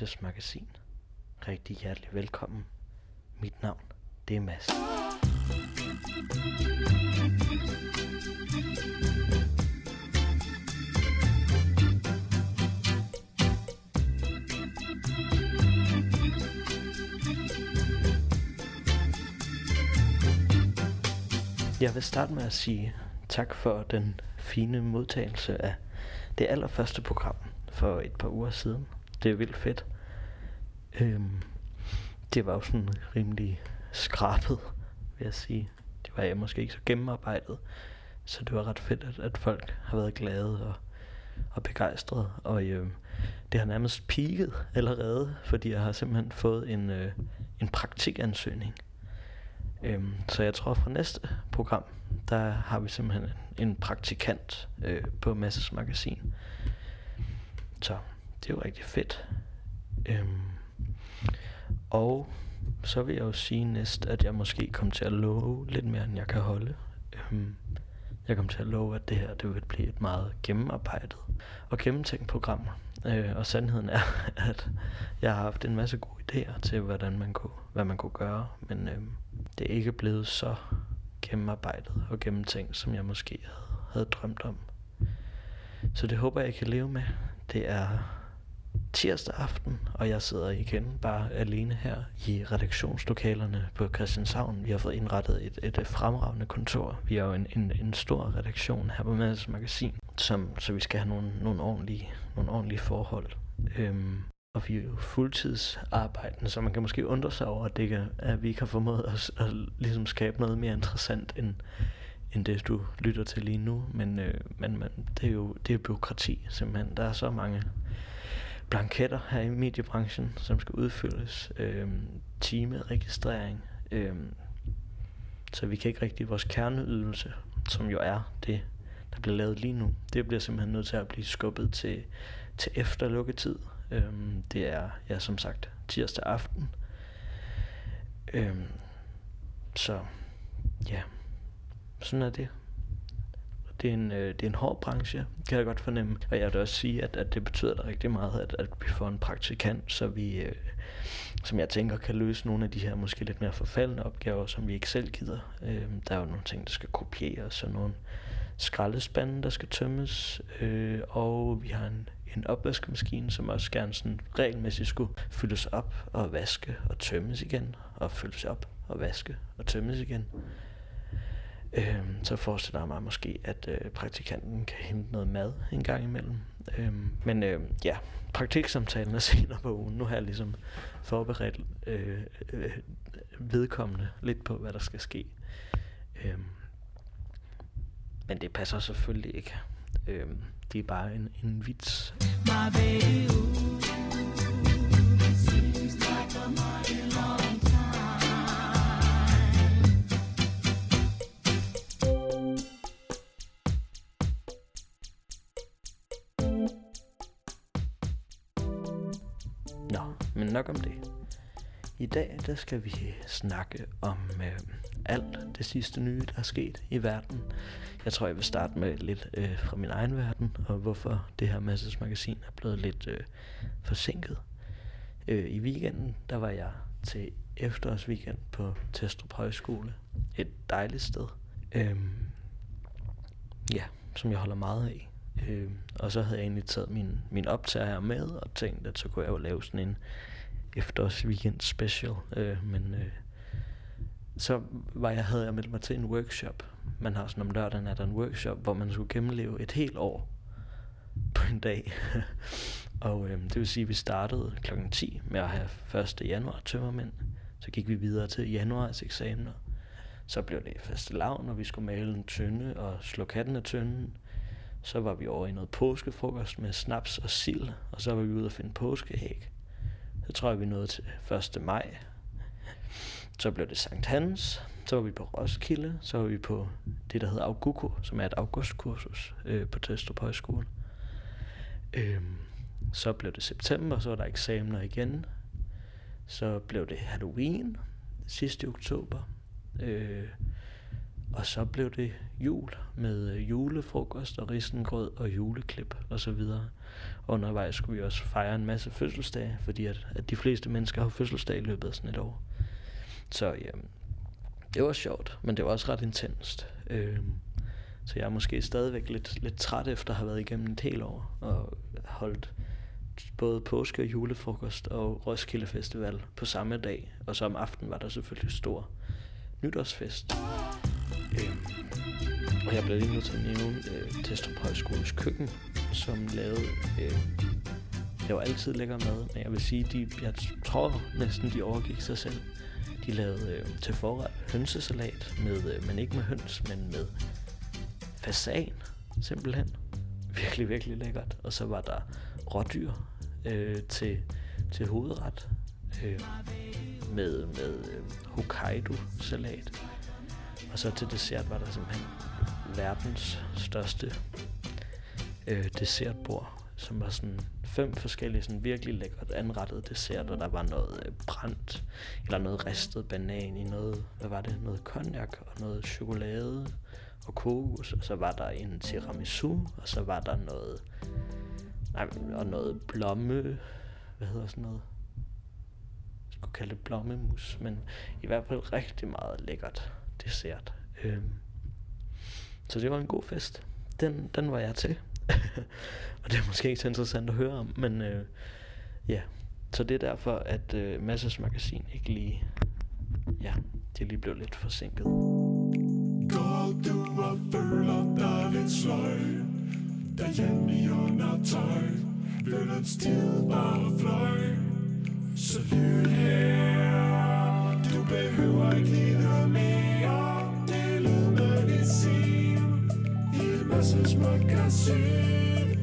Masses Magasin. Rigtig hjertelig velkommen. Mit navn, det er Mads. Jeg vil starte med at sige tak for den fine modtagelse af det allerførste program for et par uger siden. Det er vildt fedt. Øhm, det var jo sådan rimelig skrabet, vil jeg sige. Det var jeg måske ikke så gennemarbejdet, så det var ret fedt, at, at folk har været glade og, og begejstrede. Og øhm, det har nærmest peaked allerede, fordi jeg har simpelthen fået en, øh, en praktikansøgning. Øhm, så jeg tror fra næste program, der har vi simpelthen en, praktikant øh, på Masses Magasin. Så det er jo rigtig fedt. Øhm, og så vil jeg jo sige næst, at jeg måske kommer til at love lidt mere, end jeg kan holde. Øhm, jeg kommer til at love, at det her det vil blive et meget gennemarbejdet og gennemtænkt program. Øh, og sandheden er, at jeg har haft en masse gode idéer til, hvordan man kunne, hvad man kunne gøre. Men øh, det er ikke blevet så gennemarbejdet og gennemtænkt, som jeg måske havde, havde drømt om. Så det håber jeg, jeg kan leve med. Det er tirsdag aften, og jeg sidder igen bare alene her i redaktionslokalerne på Christianshavn. Vi har fået indrettet et, et fremragende kontor. Vi har jo en, en, en stor redaktion her på Mads Magasin, som, så vi skal have nogle, nogle, ordentlige, nogle ordentlige forhold. Øhm, og vi er jo fuldtidsarbejdende, så man kan måske undre sig over, at, det kan, at vi ikke har formået at, at ligesom skabe noget mere interessant end, end det, du lytter til lige nu. Men, øh, men, men det er jo det er byråkrati, simpelthen. Der er så mange blanketter her i mediebranchen, som skal udfyldes. Øh, timeregistrering. Øh, så vi kan ikke rigtig vores kerneydelse, som jo er det, der bliver lavet lige nu. Det bliver simpelthen nødt til at blive skubbet til, til efter lukketid. Øh, det er, ja, som sagt, tirsdag aften. Øh, så ja, sådan er det. Det er, en, øh, det er en hård branche, kan jeg godt fornemme. Og jeg vil også sige, at, at det betyder da rigtig meget, at, at vi får en praktikant, så vi, øh, som jeg tænker, kan løse nogle af de her måske lidt mere forfaldende opgaver, som vi ikke selv gider. Øh, der er jo nogle ting, der skal kopieres, og nogle skraldespande, der skal tømmes, øh, og vi har en, en opvaskemaskine, som også gerne sådan regelmæssigt skulle fyldes op og vaske og tømmes igen, og fyldes op og vaske og tømmes igen. Øhm, så forestiller jeg mig måske, at øh, praktikanten kan hente noget mad en gang imellem. Øhm, men øh, ja, praktiksamtalen er senere på ugen. Nu har jeg ligesom forberedt øh, øh, vedkommende lidt på, hvad der skal ske. Øhm, men det passer selvfølgelig ikke. Øhm, det er bare en, en vits. My baby, ooh. Men nok om det. I dag der skal vi snakke om øh, alt det sidste nye, der er sket i verden. Jeg tror, jeg vil starte med lidt øh, fra min egen verden, og hvorfor det her Masses Magasin er blevet lidt øh, forsinket. Øh, I weekenden, der var jeg til efterårsweekend på Testrup Højskole. Et dejligt sted. Øh, ja, som jeg holder meget af. Øh, og så havde jeg egentlig taget min, min optager her med, og tænkt, at så kunne jeg jo lave sådan en efterårs weekend special. Øh, men øh, så var jeg, havde jeg meldt mig til en workshop. Man har sådan om lørdagen er der en workshop, hvor man skulle gennemleve et helt år på en dag. og øh, det vil sige, at vi startede kl. 10 med at have 1. januar tømmermænd. Så gik vi videre til januars eksamener. Så blev det faste lavn, og vi skulle male en tynde og slå katten af tynden. Så var vi over i noget påskefrokost med snaps og sild, og så var vi ude og finde påskeæg. Så tror jeg, vi nåede til 1. maj. Så blev det Sankt Hans. Så var vi på Roskilde. Så var vi på det, der hedder Auguko, som er et augustkursus øh, på Testrup Højskole. Øhm, så blev det september, så var der eksamener igen. Så blev det Halloween sidste oktober. Øh, Og så blev det jul med øh, julefrokost og risengrød og juleklip og så videre. Og undervejs skulle vi også fejre en masse fødselsdage, fordi at, at de fleste mennesker har fødselsdag i løbet af sådan et år. Så ja, det var sjovt, men det var også ret intenst. Øh, så jeg er måske stadigvæk lidt, lidt træt efter at have været igennem et helt år og holdt både påske og julefrokost og Roskilde Festival på samme dag. Og så om aftenen var der selvfølgelig stor nytårsfest. Øh, og jeg bliver lige nødt til at nævne øh, Testrup Højskoles køkken, som lavede... Øh, det var altid lækker mad, men jeg vil sige, de, jeg tror næsten, de overgik sig selv. De lavede øh, til forret hønsesalat, med, øh, men ikke med høns, men med fasan, simpelthen. Virkelig, virkelig lækkert. Og så var der rådyr øh, til, til hovedret øh, med, med øh, Hokkaido-salat. Og så til dessert var der simpelthen verdens største øh, dessertbord, som var sådan fem forskellige sådan virkelig lækkert anrettede desserter. der var noget øh, brændt, eller noget ristet banan i noget, hvad var det, noget cognac og noget chokolade og kokos, og så var der en tiramisu, og så var der noget, nej, og noget blomme, hvad hedder sådan noget, jeg skulle kalde det blommemus, men i hvert fald rigtig meget lækkert dessert. Øhm, så det var en god fest. Den, den var jeg til. og det er måske ikke så interessant at høre om, men øh, ja. Så det er derfor, at øh, Masses Magasin ikke lige, ja, det lige blev lidt forsinket. Går du og føler dig lidt sløj Derhjemme i undertøj Lønnens tid bare fløj Så lyt her Du behøver ikke lide mere I Masses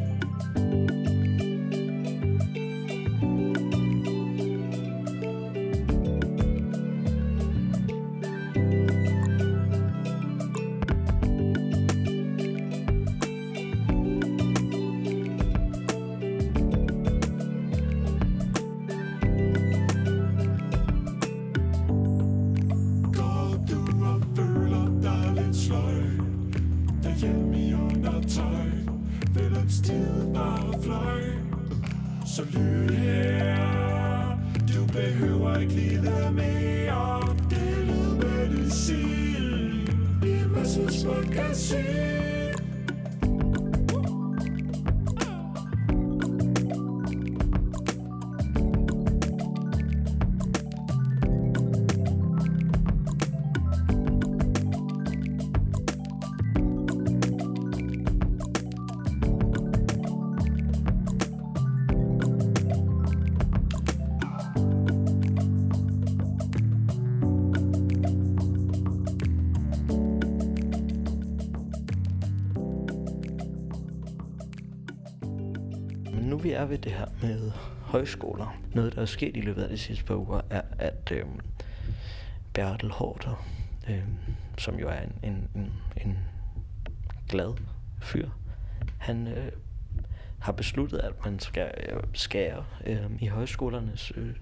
er ved det her med højskoler. Noget, der er sket i løbet af de sidste par uger, er, at øh, Bertel Hårder, øh, som jo er en, en, en, en glad fyr, han øh, har besluttet, at man skal øh, skære øh, i højskolernes øh,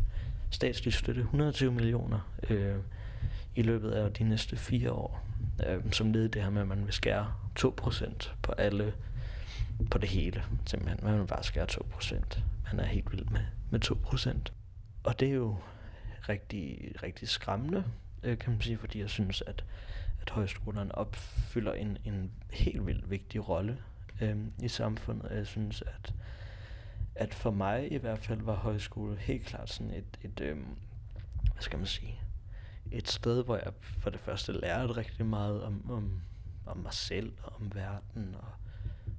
statslige støtte 120 millioner øh, i løbet af de næste fire år, øh, som led i det her med, at man vil skære 2% på alle på det hele, simpelthen. Man vil bare skære 2%. Man er helt vild med, med 2%. Og det er jo rigtig, rigtig skræmmende, øh, kan man sige, fordi jeg synes, at, at højskolerne opfylder en, en helt vildt vigtig rolle øh, i samfundet. Jeg synes, at, at for mig i hvert fald var højskole helt klart sådan et, et øh, hvad skal man sige, et sted, hvor jeg for det første lærte rigtig meget om, om, om mig selv og om verden og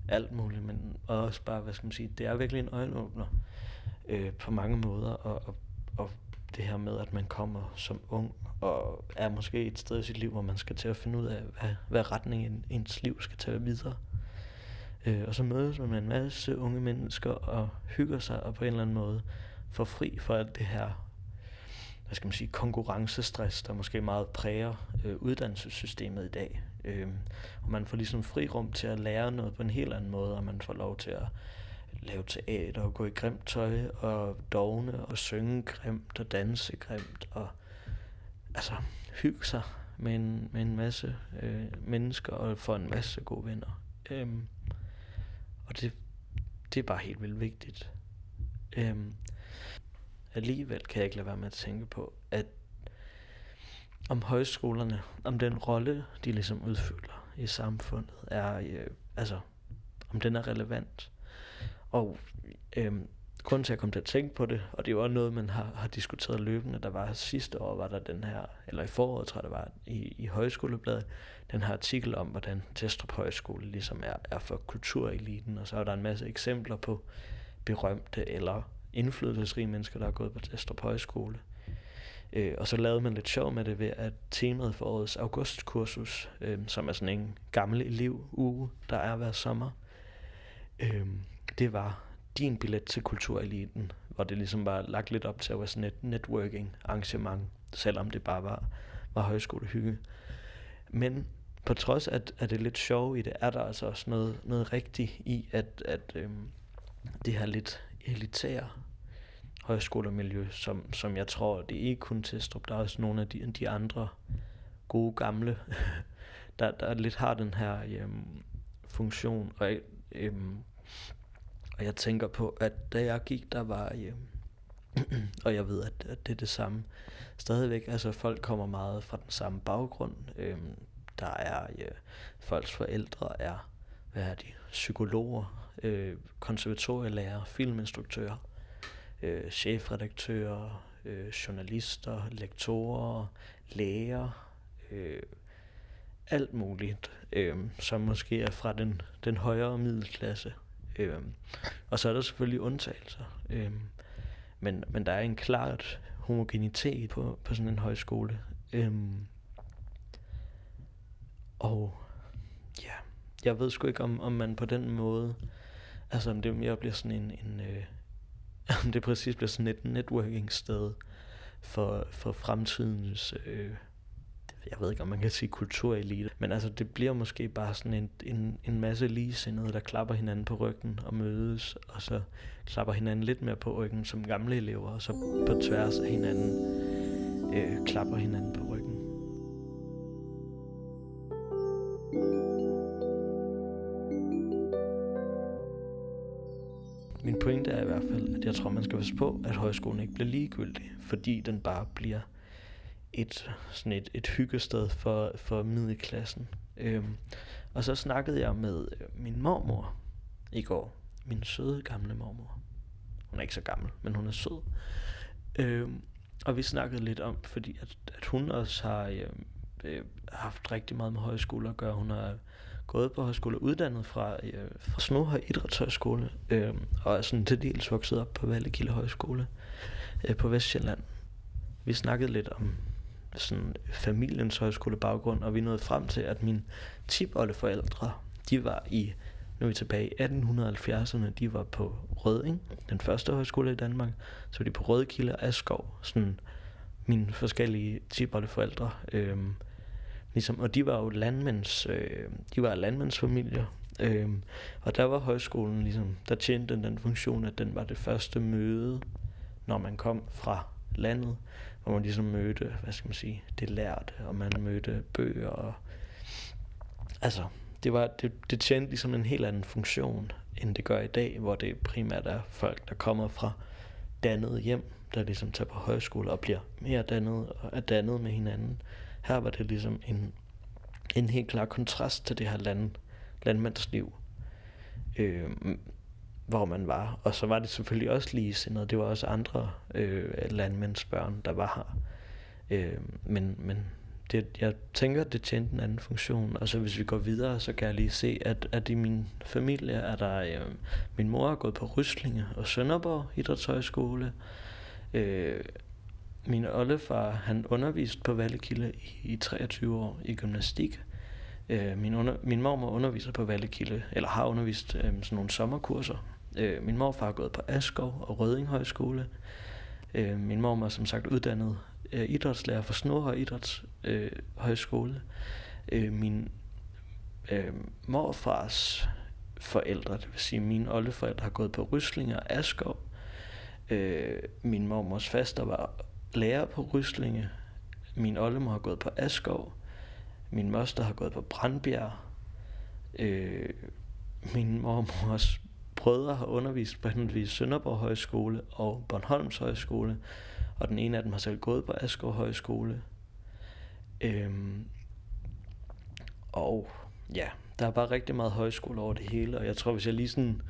alt muligt, men også bare, hvad skal man sige, det er virkelig en øjenåbner øh, på mange måder, og, og, og det her med, at man kommer som ung, og er måske et sted i sit liv, hvor man skal til at finde ud af, hvad, hvad retning ens liv skal tage videre. Øh, og så mødes man med en masse unge mennesker og hygger sig, og på en eller anden måde får fri for alt det her hvad skal man sige, konkurrencestress, der måske meget præger øh, uddannelsessystemet i dag. Øh, og man får ligesom fri rum til at lære noget på en helt anden måde, og man får lov til at lave teater og gå i grimt tøj og dogne og synge grimt og danse grimt og altså hygge sig med en, med en masse øh, mennesker og få en masse gode venner. Øhm, og det, det er bare helt vildt vigtigt. Øhm, alligevel kan jeg ikke lade være med at tænke på, at om højskolerne, om den rolle, de ligesom udfylder i samfundet, er, øh, altså, om den er relevant. Og øh, grunden til at kom til at tænke på det, og det er jo også noget, man har, har diskuteret løbende. Der var sidste år, var der den her, eller i foråret tror jeg, der var i, i Højskolebladet, den her artikel om, hvordan Testrup Højskole ligesom er, er for kultureliten, og så er der en masse eksempler på berømte eller indflydelsesrige mennesker, der har gået på Testrup Højskole. Øh, og så lavede man lidt sjov med det ved, at temaet for årets augustkursus, øh, som er sådan en gammel elevuge, der er hver sommer, øh, det var din billet til kultureliten, hvor det ligesom var lagt lidt op til at være sådan et networking arrangement, selvom det bare var, var højskolehygge. Men på trods af, at det er lidt sjov i det, er der altså også noget, noget rigtigt i, at, at øh, det her lidt elitære højskolemiljø, som, som jeg tror, det er ikke kun Testrup, der er også nogle af de, de andre gode gamle, der, der lidt har den her øhm, funktion, og øhm, og jeg tænker på, at da jeg gik, der var... øhm, og jeg ved, at, at det er det samme stadigvæk. Altså folk kommer meget fra den samme baggrund. Øhm, der er øh, folks forældre er, hvad er de, psykologer, øh, konservatorielærer, filminstruktører, øh, chefredaktører, øh, journalister, lektorer, læger, øh, alt muligt, øh, som måske er fra den, den højere middelklasse. Øh, og så er der selvfølgelig undtagelser. Øh, men, men der er en klart homogenitet på, på sådan en højskole. Øh, og ja, jeg ved sgu ikke, om, om man på den måde, altså om det mere bliver sådan en, en øh, om det præcis bliver sådan et networking sted for, for fremtidens øh, jeg ved ikke, om man kan sige kulturelite, men altså det bliver måske bare sådan en, en, en masse ligesindede, der klapper hinanden på ryggen og mødes, og så klapper hinanden lidt mere på ryggen som gamle elever, og så på tværs af hinanden øh, klapper hinanden på ryggen. Min pointe er i hvert fald, at jeg tror, man skal passe på, at højskolen ikke bliver ligegyldig, fordi den bare bliver et, sådan et, et hyggested for, for middelklassen. Øhm, og så snakkede jeg med øh, min mormor i går. Min søde gamle mormor. Hun er ikke så gammel, men hun er sød. Øhm, og vi snakkede lidt om, fordi at, at hun også har øh, øh, haft rigtig meget med højskole at gøre. Hun har gået på højskole, uddannet fra, øh, fra Snohøj Idrætshøjskole, øh, og er sådan til dels vokset op på Vallekilde Højskole øh, på Vestjylland. Vi snakkede lidt om sådan familiens højskolebaggrund, og vi nåede frem til, at mine tipoldeforældre, de var i, nu er vi tilbage i 1870'erne, de var på Røding, den første højskole i Danmark, så var de på Rødkilde og Askov, sådan mine forskellige tipoldeforældre, Øh, ligesom, og de var jo landmænds, øh, de var landmændsfamilier, Øh, og der var højskolen ligesom, der tjente den, den funktion, at den var det første møde, når man kom fra landet, hvor man ligesom mødte, hvad skal man sige, det lærte, og man mødte bøger, og altså, det, var, det, det tjente ligesom en helt anden funktion, end det gør i dag, hvor det primært er folk, der kommer fra dannet hjem, der ligesom tager på højskole og bliver mere dannet og er dannet med hinanden. Her var det ligesom en, en helt klar kontrast til det her land, landmandsliv. Øh, hvor man var. Og så var det selvfølgelig også ligesindet. Det var også andre øh, landmændsbørn, der var her. Øh, men men det, jeg tænker, det tjente en anden funktion. Og så hvis vi går videre, så kan jeg lige se, at, at i min familie er der... Øh, min mor er gået på Ryslinge og Sønderborg Idrætshøjskole. Øh, min oldefar, han underviste på Vallekilde i, 23 år i gymnastik. Øh, min, under, min mormor underviser på Vallekilde, eller har undervist øh, sådan nogle sommerkurser Øh, min morfar er gået på Askov og Røding Højskole. Øh, min mor er som sagt uddannet øh, idrætslærer for Snorhøj Idræts øh, Højskole. Øh, min øh, morfars forældre, det vil sige mine oldeforældre, har gået på Ryslinge og Askov. Øh, min mormors faster var lærer på Ryslinge. Min oldemor har gået på Askov. min moster har gået på Brandbjerg. Øh, min mormors brødre har undervist på henholdsvis Sønderborg Højskole og Bornholms Højskole, og den ene af dem har selv gået på Askov Højskole. Øhm, og ja, der er bare rigtig meget højskole over det hele, og jeg tror, hvis jeg lige sådan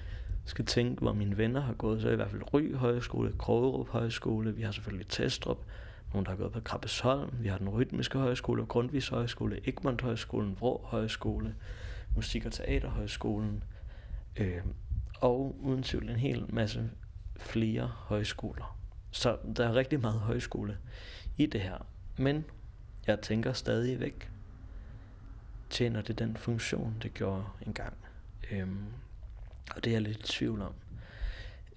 skal tænke, hvor mine venner har gået, så er i hvert fald Ry Højskole, Krogerup Højskole, vi har selvfølgelig Testrup, nogen der har gået på Krabbesholm, vi har den Rytmiske Højskole, Grundvis Højskole, Egmont Højskolen, Vrå Højskole, Musik- og Teaterhøjskolen, øh, og uden tvivl en hel masse flere højskoler. Så der er rigtig meget højskole i det her. Men jeg tænker stadigvæk, tjener det den funktion, det gjorde engang. Øhm, og det er jeg lidt i tvivl om.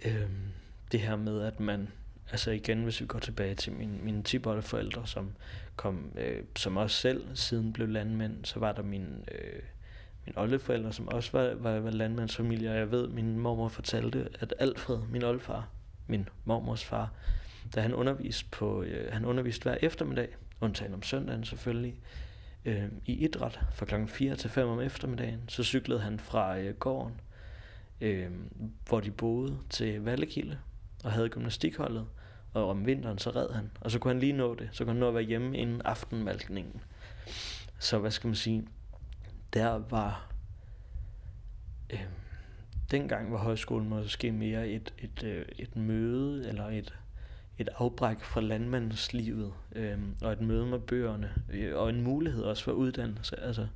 Øhm, det her med, at man, altså igen, hvis vi går tilbage til min, mine tipoldeforældre, som kom, øh, som også selv siden blev landmænd, så var der min, øh, min oldeforældre, som også var, var, var landmandsfamilie, og jeg ved, min mormor fortalte, at Alfred, min oldefar, min mormors far, da han underviste på, øh, han underviste hver eftermiddag, undtagen om søndagen selvfølgelig, øh, i idræt fra klokken 4 til 5 om eftermiddagen. Så cyklede han fra øh, gården, øh, hvor de boede, til Vallekilde og havde gymnastikholdet. Og om vinteren så red han, og så kunne han lige nå det. Så kunne han nå at være hjemme inden aftenmalkningen. Så hvad skal man sige, der var... Øh, dengang var højskolen måske mere et, et, øh, et møde, eller et, et afbræk fra landmandslivet, øh, og et møde med bøgerne, øh, og en mulighed også for uddannelse. Altså,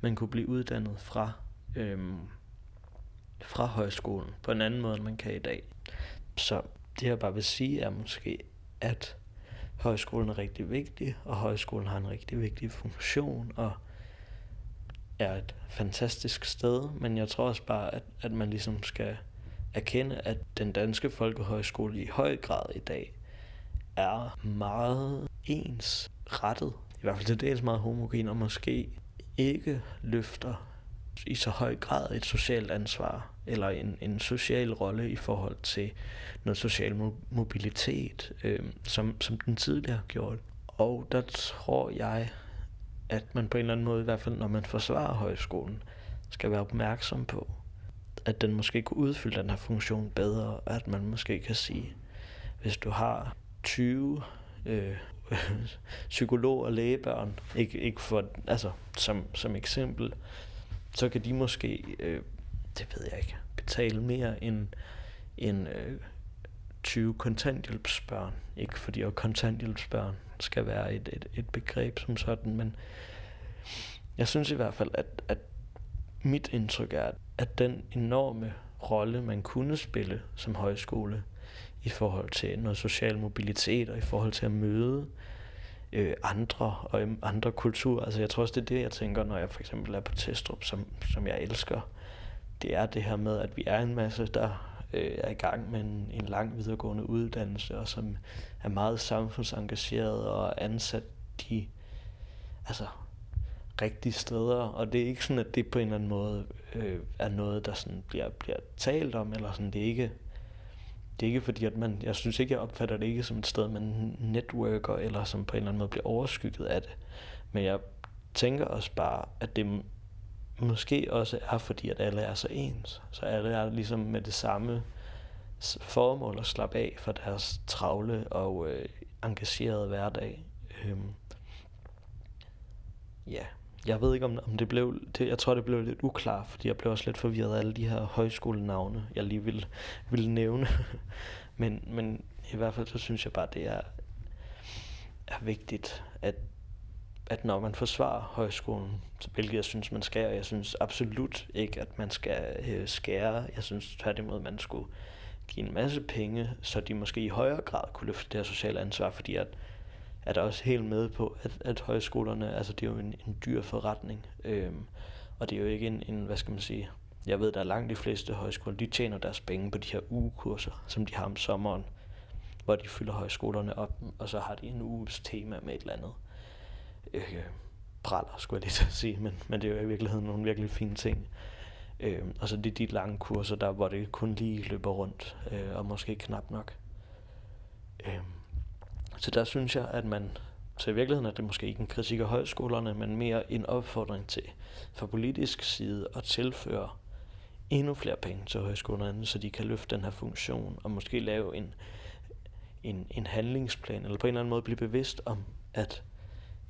man kunne blive uddannet fra, øh, fra højskolen på en anden måde, end man kan i dag. Så det jeg bare vil sige er måske, at højskolen er rigtig vigtig, og højskolen har en rigtig vigtig funktion, og er et fantastisk sted, men jeg tror også bare, at, at man ligesom skal erkende, at den danske folkehøjskole i høj grad i dag er meget ens rettet. I hvert fald til dels meget homogen, og måske ikke løfter i så høj grad et socialt ansvar, eller en, en social rolle i forhold til noget social mobilitet, øh, som, som den tidligere har gjort. Og der tror jeg, at man på en eller anden måde, i hvert fald når man forsvarer højskolen, skal være opmærksom på, at den måske kunne udfylde den her funktion bedre, at man måske kan sige, hvis du har 20 øh, psykolog- og lægebørn, ikke, ikke for, altså, som, som eksempel, så kan de måske, øh, det ved jeg ikke, betale mere end, end øh, 20 kontanthjælpsbørn. Ikke fordi at kontanthjælpsbørn skal være et, et, et begreb som sådan, men jeg synes i hvert fald, at, at mit indtryk er, at den enorme rolle, man kunne spille som højskole i forhold til noget social mobilitet og i forhold til at møde øh, andre og øhm, andre kulturer. Altså jeg tror også, det er det, jeg tænker, når jeg for eksempel er på Testrup, som, som jeg elsker. Det er det her med, at vi er en masse, der øh, er i gang med en, en lang videregående uddannelse, og som er meget samfundsengageret og ansat de altså, rigtige steder. Og det er ikke sådan, at det på en eller anden måde øh, er noget, der sådan bliver, bliver talt om, eller sådan, det er ikke det er ikke fordi, at man, jeg synes ikke, jeg opfatter det ikke som et sted, man networker, eller som på en eller anden måde bliver overskygget af det. Men jeg tænker også bare, at det måske også er fordi, at alle er så ens. Så alle er ligesom med det samme formål at slappe af for deres travle og øh, engagerede hverdag. Øhm, ja, jeg ved ikke, om, om det blev... Det, jeg tror, det blev lidt uklart, fordi jeg blev også lidt forvirret af alle de her højskolenavne, jeg lige ville, ville nævne. men, men i hvert fald, så synes jeg bare, det er, er vigtigt, at, at når man forsvarer højskolen, hvilket jeg synes, man skal, og jeg synes absolut ikke, at man skal øh, skære. Jeg synes tværtimod, man skulle give en masse penge, så de måske i højere grad kunne løfte det her sociale ansvar, fordi at er der også helt med på, at, at højskolerne, altså det er jo en, en dyr forretning, øhm, og det er jo ikke en, en, hvad skal man sige, jeg ved, der er langt de fleste højskoler, de tjener deres penge på de her ugekurser, som de har om sommeren, hvor de fylder højskolerne op, og så har de en uges tema med et eller andet. Øh, praller, skulle jeg lige så sige, men, men det er jo i virkeligheden nogle virkelig fine ting. Øh, og så det er de lange kurser, der hvor det kun lige løber rundt, øh, og måske knap nok. Øh, så der synes jeg, at man så i virkeligheden er det måske ikke en kritik af højskolerne, men mere en opfordring til fra politisk side at tilføre endnu flere penge til højskolerne, så de kan løfte den her funktion, og måske lave en, en, en handlingsplan, eller på en eller anden måde blive bevidst om, at,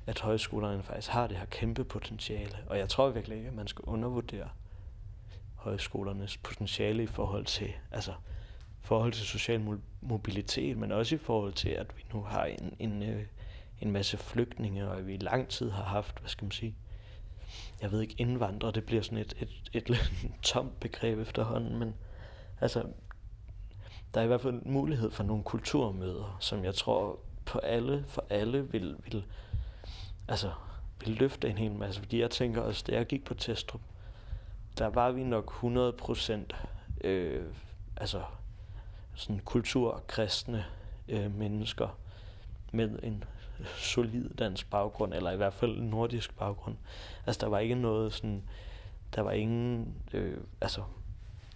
at højskolerne faktisk har det her kæmpe potentiale. Og jeg tror virkelig ikke, at man skal undervurdere højskolernes potentiale i forhold til, altså forhold til social mobilitet, men også i forhold til, at vi nu har en, en, øh, en masse flygtninge, og vi i lang tid har haft, hvad skal man sige, jeg ved ikke, indvandrere, det bliver sådan et, et, et, et tomt begreb efterhånden, men altså, der er i hvert fald mulighed for nogle kulturmøder, som jeg tror på alle, for alle vil, vil, altså, vil løfte en hel masse. Fordi jeg tænker også, da jeg gik på Testrup, der var vi nok 100 procent, øh, altså, sådan kulturkristne øh, mennesker med en solid dansk baggrund, eller i hvert fald nordisk baggrund. Altså, der var ikke noget sådan, der var ingen, øh, altså,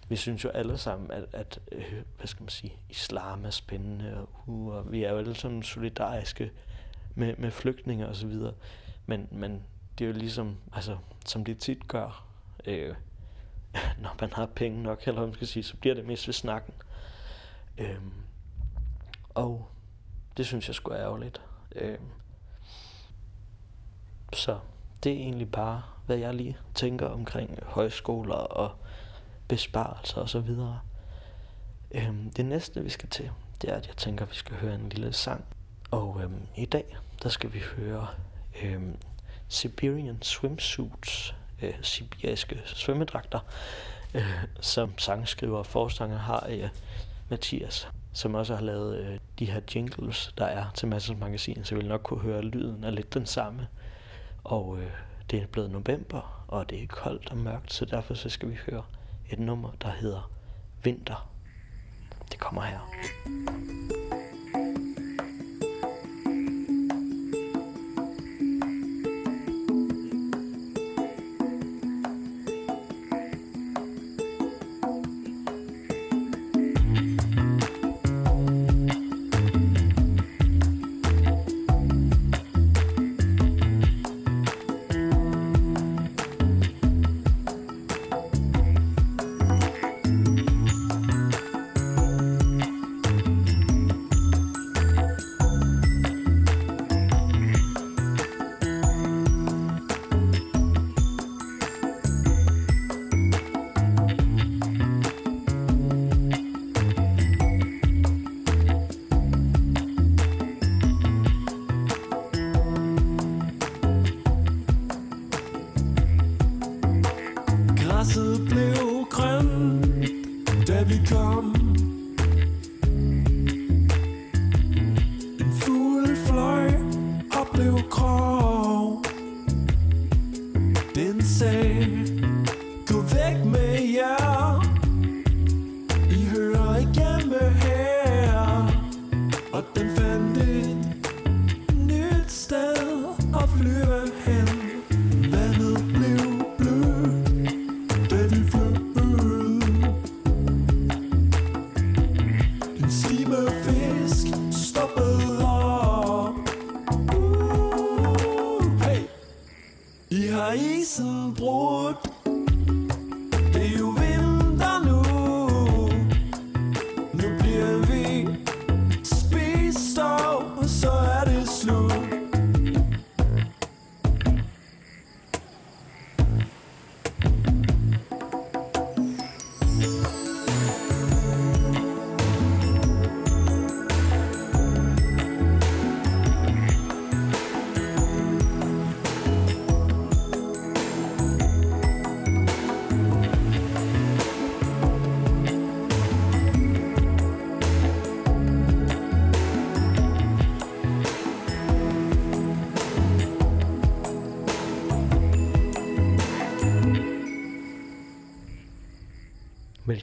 vi synes jo alle sammen, at, at øh, hvad skal man sige, islam er spændende, og, uh, og vi er jo alle sammen solidariske med, med flygtninge og så videre. Men, men det er jo ligesom, altså, som det tit gør, øh, når man har penge nok, eller hvad man skal sige, så bliver det mest ved snakken. Øh, Øhm, og det synes jeg skulle ærgerligt. Øhm, så det er egentlig bare, hvad jeg lige tænker omkring højskoler og besparelser og så videre. Øhm, det næste vi skal til, det er at jeg tænker at vi skal høre en lille sang. Og øhm, i dag, der skal vi høre øhm, Siberian Swimsuits, øh, sibiriske svømmedragter, øh, som sangskriver og forsanger har øh, Mathias, som også har lavet øh, de her jingles, der er til Massens Magasin, så vil nok kunne høre lyden er lidt den samme. Og øh, det er blevet november, og det er koldt og mørkt, så derfor så skal vi høre et nummer, der hedder Vinter. Det kommer her.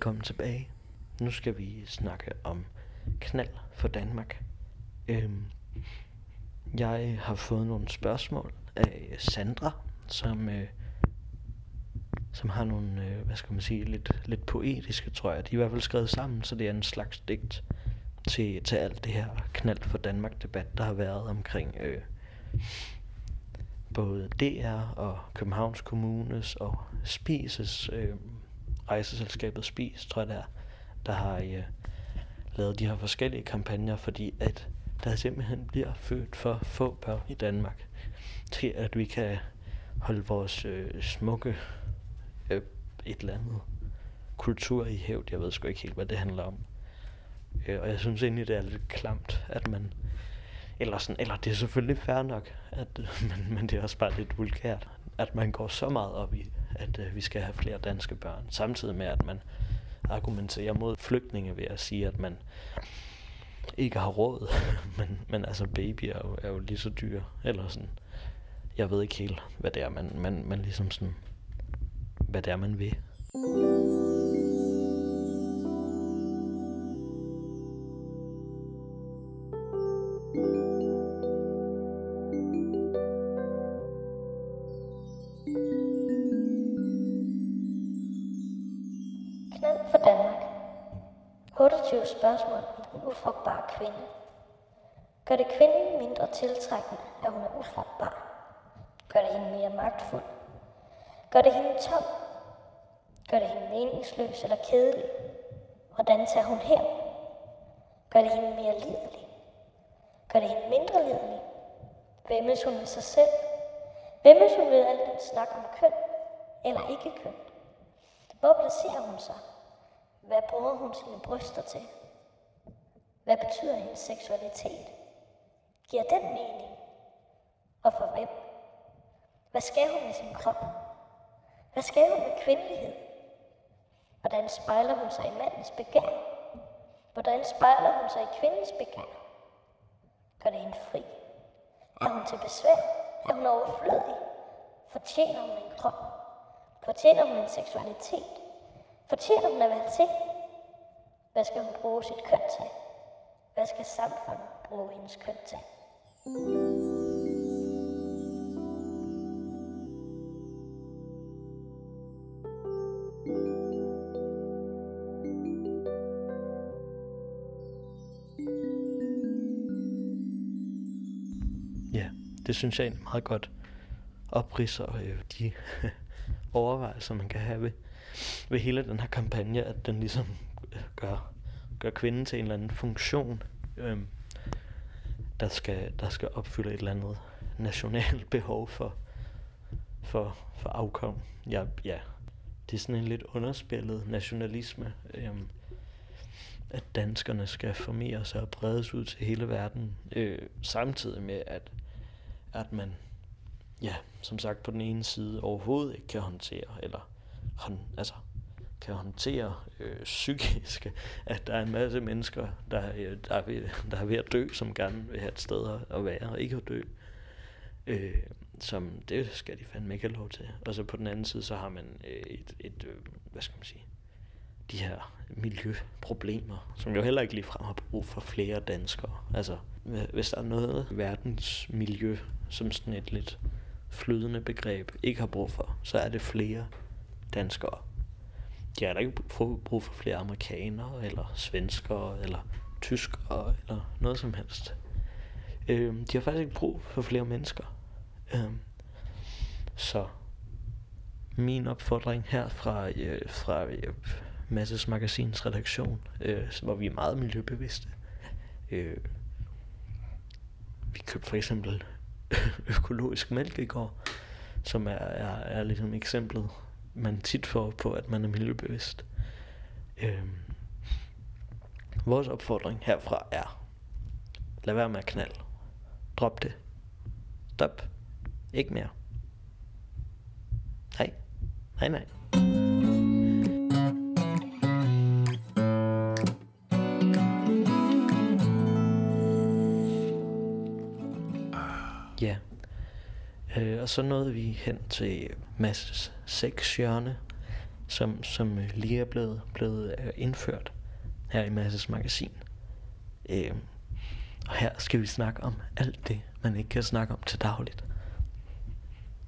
Velkommen tilbage. Nu skal vi snakke om knald for Danmark. Øhm, jeg har fået nogle spørgsmål af Sandra, som, øh, som har nogle, øh, hvad skal man sige, lidt, lidt poetiske, tror jeg. De er i hvert fald skrevet sammen, så det er en slags digt til, til alt det her knald for Danmark debat, der har været omkring øh, både DR og Københavns Kommunes og Spises, øh, rejseselskabet Spis, tror jeg det er, der har øh, lavet de her forskellige kampagner, fordi at der simpelthen bliver født for få børn i Danmark til, at vi kan holde vores øh, smukke øh, et eller andet kultur i hævd. Jeg ved sgu ikke helt, hvad det handler om. Øh, og jeg synes egentlig, det er lidt klamt, at man... Eller, sådan, eller det er selvfølgelig fair nok, at, men, men det er også bare lidt vulgært, at man går så meget op i, at øh, vi skal have flere danske børn, samtidig med, at man argumenterer mod flygtninge ved at sige, at man ikke har råd, men, men altså baby er jo, er jo lige så dyre, eller sådan. Jeg ved ikke helt, hvad det er, man, man, man ligesom sådan, hvad det er, man vil. Spørgsmål om den kvinde. Gør det kvinden mindre tiltrækkende, at hun er ufrugtbar? Gør det hende mere magtfuld? Gør det hende tom? Gør det hende meningsløs eller kedelig? Hvordan tager hun her? Gør det hende mere lidelig? Gør det hende mindre lidelig? er hun med sig selv? Væmmes hun ved al den snak om køn eller ikke køn? Hvor placerer hun sig? Hvad bruger hun sine bryster til? Hvad betyder hendes seksualitet? Giver den mening? Og for hvem? Hvad skal hun med sin krop? Hvad skal hun med kvindelighed? Hvordan spejler hun sig i mandens begær? Hvordan spejler hun sig i kvindens begær? Gør det hende fri? Er hun til besvær? Er hun overflødig? Fortjener hun en krop? Fortjener hun en seksualitet? Fortjener hun at være til? Hvad skal hun bruge sit køn til? Hvad skal samfundet bruge hendes køn til? Ja, det synes jeg egentlig meget godt opridser øh, de overvejelser, man kan have ved, ved hele den her kampagne, at den ligesom øh, gør, gør kvinden til en eller anden funktion, øh, der, skal, der skal opfylde et eller andet nationalt behov for, for, for afkom. Ja, ja, det er sådan en lidt underspillet nationalisme, øh, at danskerne skal formere sig og bredes ud til hele verden, øh, samtidig med, at, at man, ja, som sagt på den ene side overhovedet ikke kan håndtere, eller hånd, altså, kan håndtere øh, psykisk, at der er en masse mennesker, der, øh, der, er ved, der er ved at dø, som gerne vil have et sted at være og ikke at dø. Øh, som det skal de fandme ikke have lov til. Og så på den anden side, så har man øh, et, et øh, hvad skal man sige, de her miljøproblemer, som jo heller ikke ligefrem har brug for flere danskere. Altså, hvis der er noget verdens miljø, som sådan et lidt flydende begreb, ikke har brug for, så er det flere danskere. De har da ikke brug for flere amerikanere, eller svenskere, eller tyskere, eller noget som helst. Øh, de har faktisk ikke brug for flere mennesker. Øh, så min opfordring her fra, øh, fra øh, Masses Magasins redaktion, øh, hvor vi er meget miljøbevidste. Øh, vi købte for eksempel økologisk mælk i går, som er, er, er ligesom eksemplet, man tit får på, at man er miljøbevidst. Øh, vores opfordring herfra er, lad være med at knalde. Drop det. Stop. Ikke mere. Nej. Nej, nej. Og så nåede vi hen til Mads seks hjørne, som, som øh, lige er blevet, blevet øh, indført her i Masses magasin. Øh, og her skal vi snakke om alt det, man ikke kan snakke om til dagligt.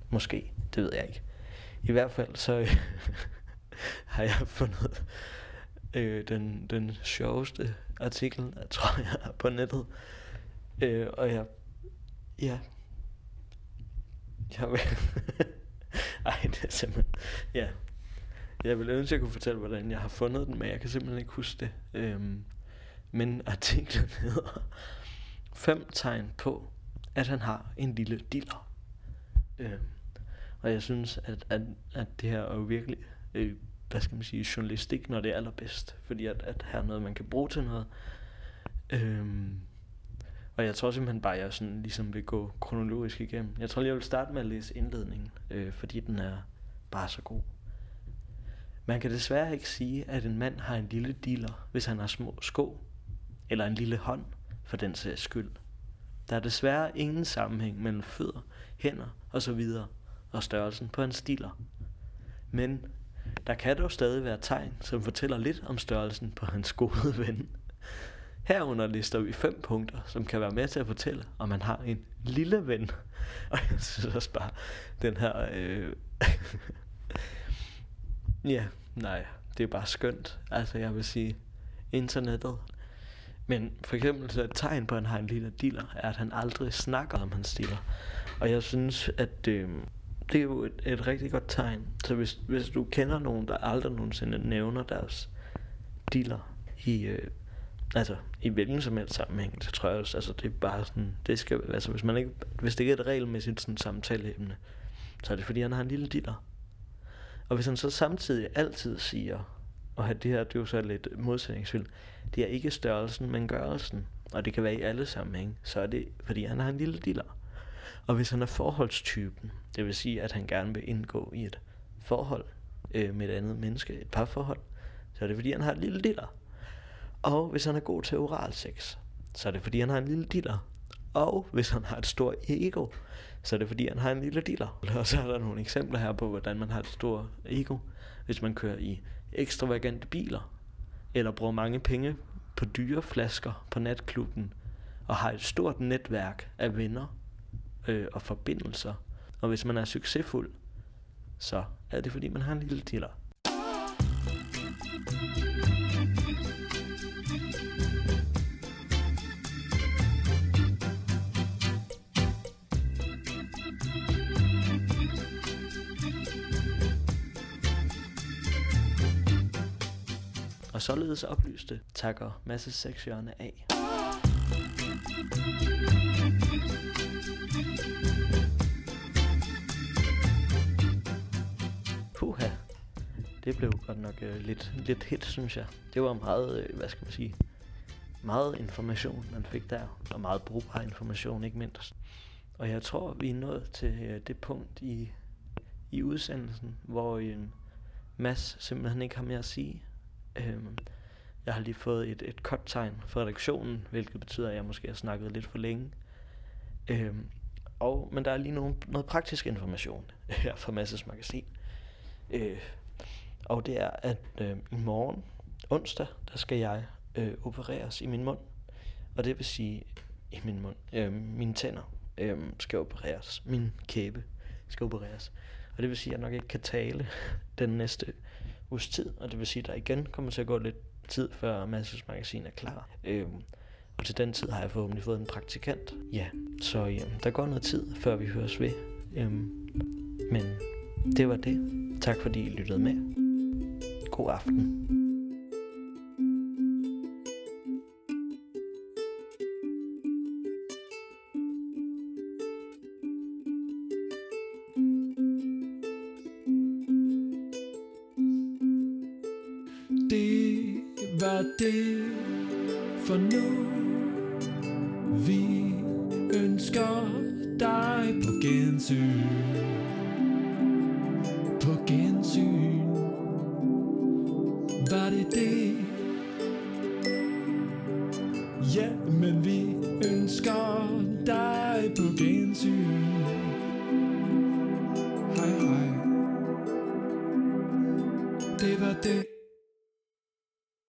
Måske, det ved jeg ikke. I hvert fald så øh, har jeg fundet øh, den, den sjoveste artikel, tror jeg, på nettet. Øh, og jeg, ja, jeg vil... Ej, det er simpelthen... Ja. Jeg vil ønske, at jeg kunne fortælle, hvordan jeg har fundet den, men jeg kan simpelthen ikke huske det. Øhm, men artiklen hedder Fem tegn på, at han har en lille diller. Øhm, og jeg synes, at, at, at det her er jo virkelig, øh, hvad skal man sige, journalistik, når det er allerbedst. Fordi at, at her er noget, man kan bruge til noget. Øhm, og jeg tror simpelthen bare, at jeg sådan ligesom vil gå kronologisk igennem. Jeg tror lige, jeg vil starte med at læse indledningen, øh, fordi den er bare så god. Man kan desværre ikke sige, at en mand har en lille dealer, hvis han har små sko, eller en lille hånd, for den sags skyld. Der er desværre ingen sammenhæng mellem fødder, hænder osv. og størrelsen på hans stiler. Men der kan dog stadig være tegn, som fortæller lidt om størrelsen på hans gode ven. Herunder lister vi fem punkter, som kan være med til at fortælle, om man har en lille ven. Og jeg synes også bare, den her... Øh ja, nej, det er bare skønt. Altså, jeg vil sige, internettet. Men for eksempel så et tegn på, at han har en lille dealer, er, at han aldrig snakker om hans dealer. Og jeg synes, at øh, det er jo et, et rigtig godt tegn. Så hvis, hvis du kender nogen, der aldrig nogensinde nævner deres dealer i... Øh, Altså, i hvilken som helst sammenhæng, så tror jeg også, altså det er bare sådan, det skal, altså hvis man ikke, hvis det ikke er et regelmæssigt sådan samtaleemne, så er det fordi, han har en lille diller. Og hvis han så samtidig altid siger, og det her, det er jo så lidt modsætningsfyldt, det er ikke størrelsen, men gørelsen, og det kan være i alle sammenhæng, så er det, fordi han har en lille diller. Og hvis han er forholdstypen, det vil sige, at han gerne vil indgå i et forhold øh, med et andet menneske, et parforhold, så er det fordi, han har et lille diller. Og hvis han er god til oral sex, så er det fordi, han har en lille diller. Og hvis han har et stort ego, så er det fordi, han har en lille diller. Og så er der nogle eksempler her på, hvordan man har et stort ego. Hvis man kører i ekstravagante biler, eller bruger mange penge på dyre flasker på natklubben, og har et stort netværk af venner øh, og forbindelser. Og hvis man er succesfuld, så er det fordi, man har en lille diller. Således oplyste takker masse sexhjørne af. Puha. Det blev godt nok øh, lidt, lidt hit, synes jeg. Det var meget, øh, hvad skal man sige, meget information, man fik der. Og meget brugbar information, ikke mindst. Og jeg tror, vi er nået til øh, det punkt i, i udsendelsen, hvor en Mads simpelthen ikke har mere at sige. Øhm, jeg har lige fået et, et cut-tegn fra redaktionen, hvilket betyder, at jeg måske har snakket lidt for længe. Øhm, og, men der er lige nogen, noget praktisk information her fra Masses Magasin. Øh, og det er, at øh, i morgen, onsdag, der skal jeg øh, opereres i min mund. Og det vil sige, i min mund, øh, mine tænder øh, skal opereres. Min kæbe skal opereres. Og det vil sige, at jeg nok ikke kan tale den næste uges tid, og det vil sige, at der igen kommer til at gå lidt tid, før Masses Magasin er klar. Øhm, og til den tid har jeg forhåbentlig fået en praktikant. Ja, så jamen, der går noget tid, før vi høres ved. Øhm, men det var det. Tak fordi I lyttede med. God aften.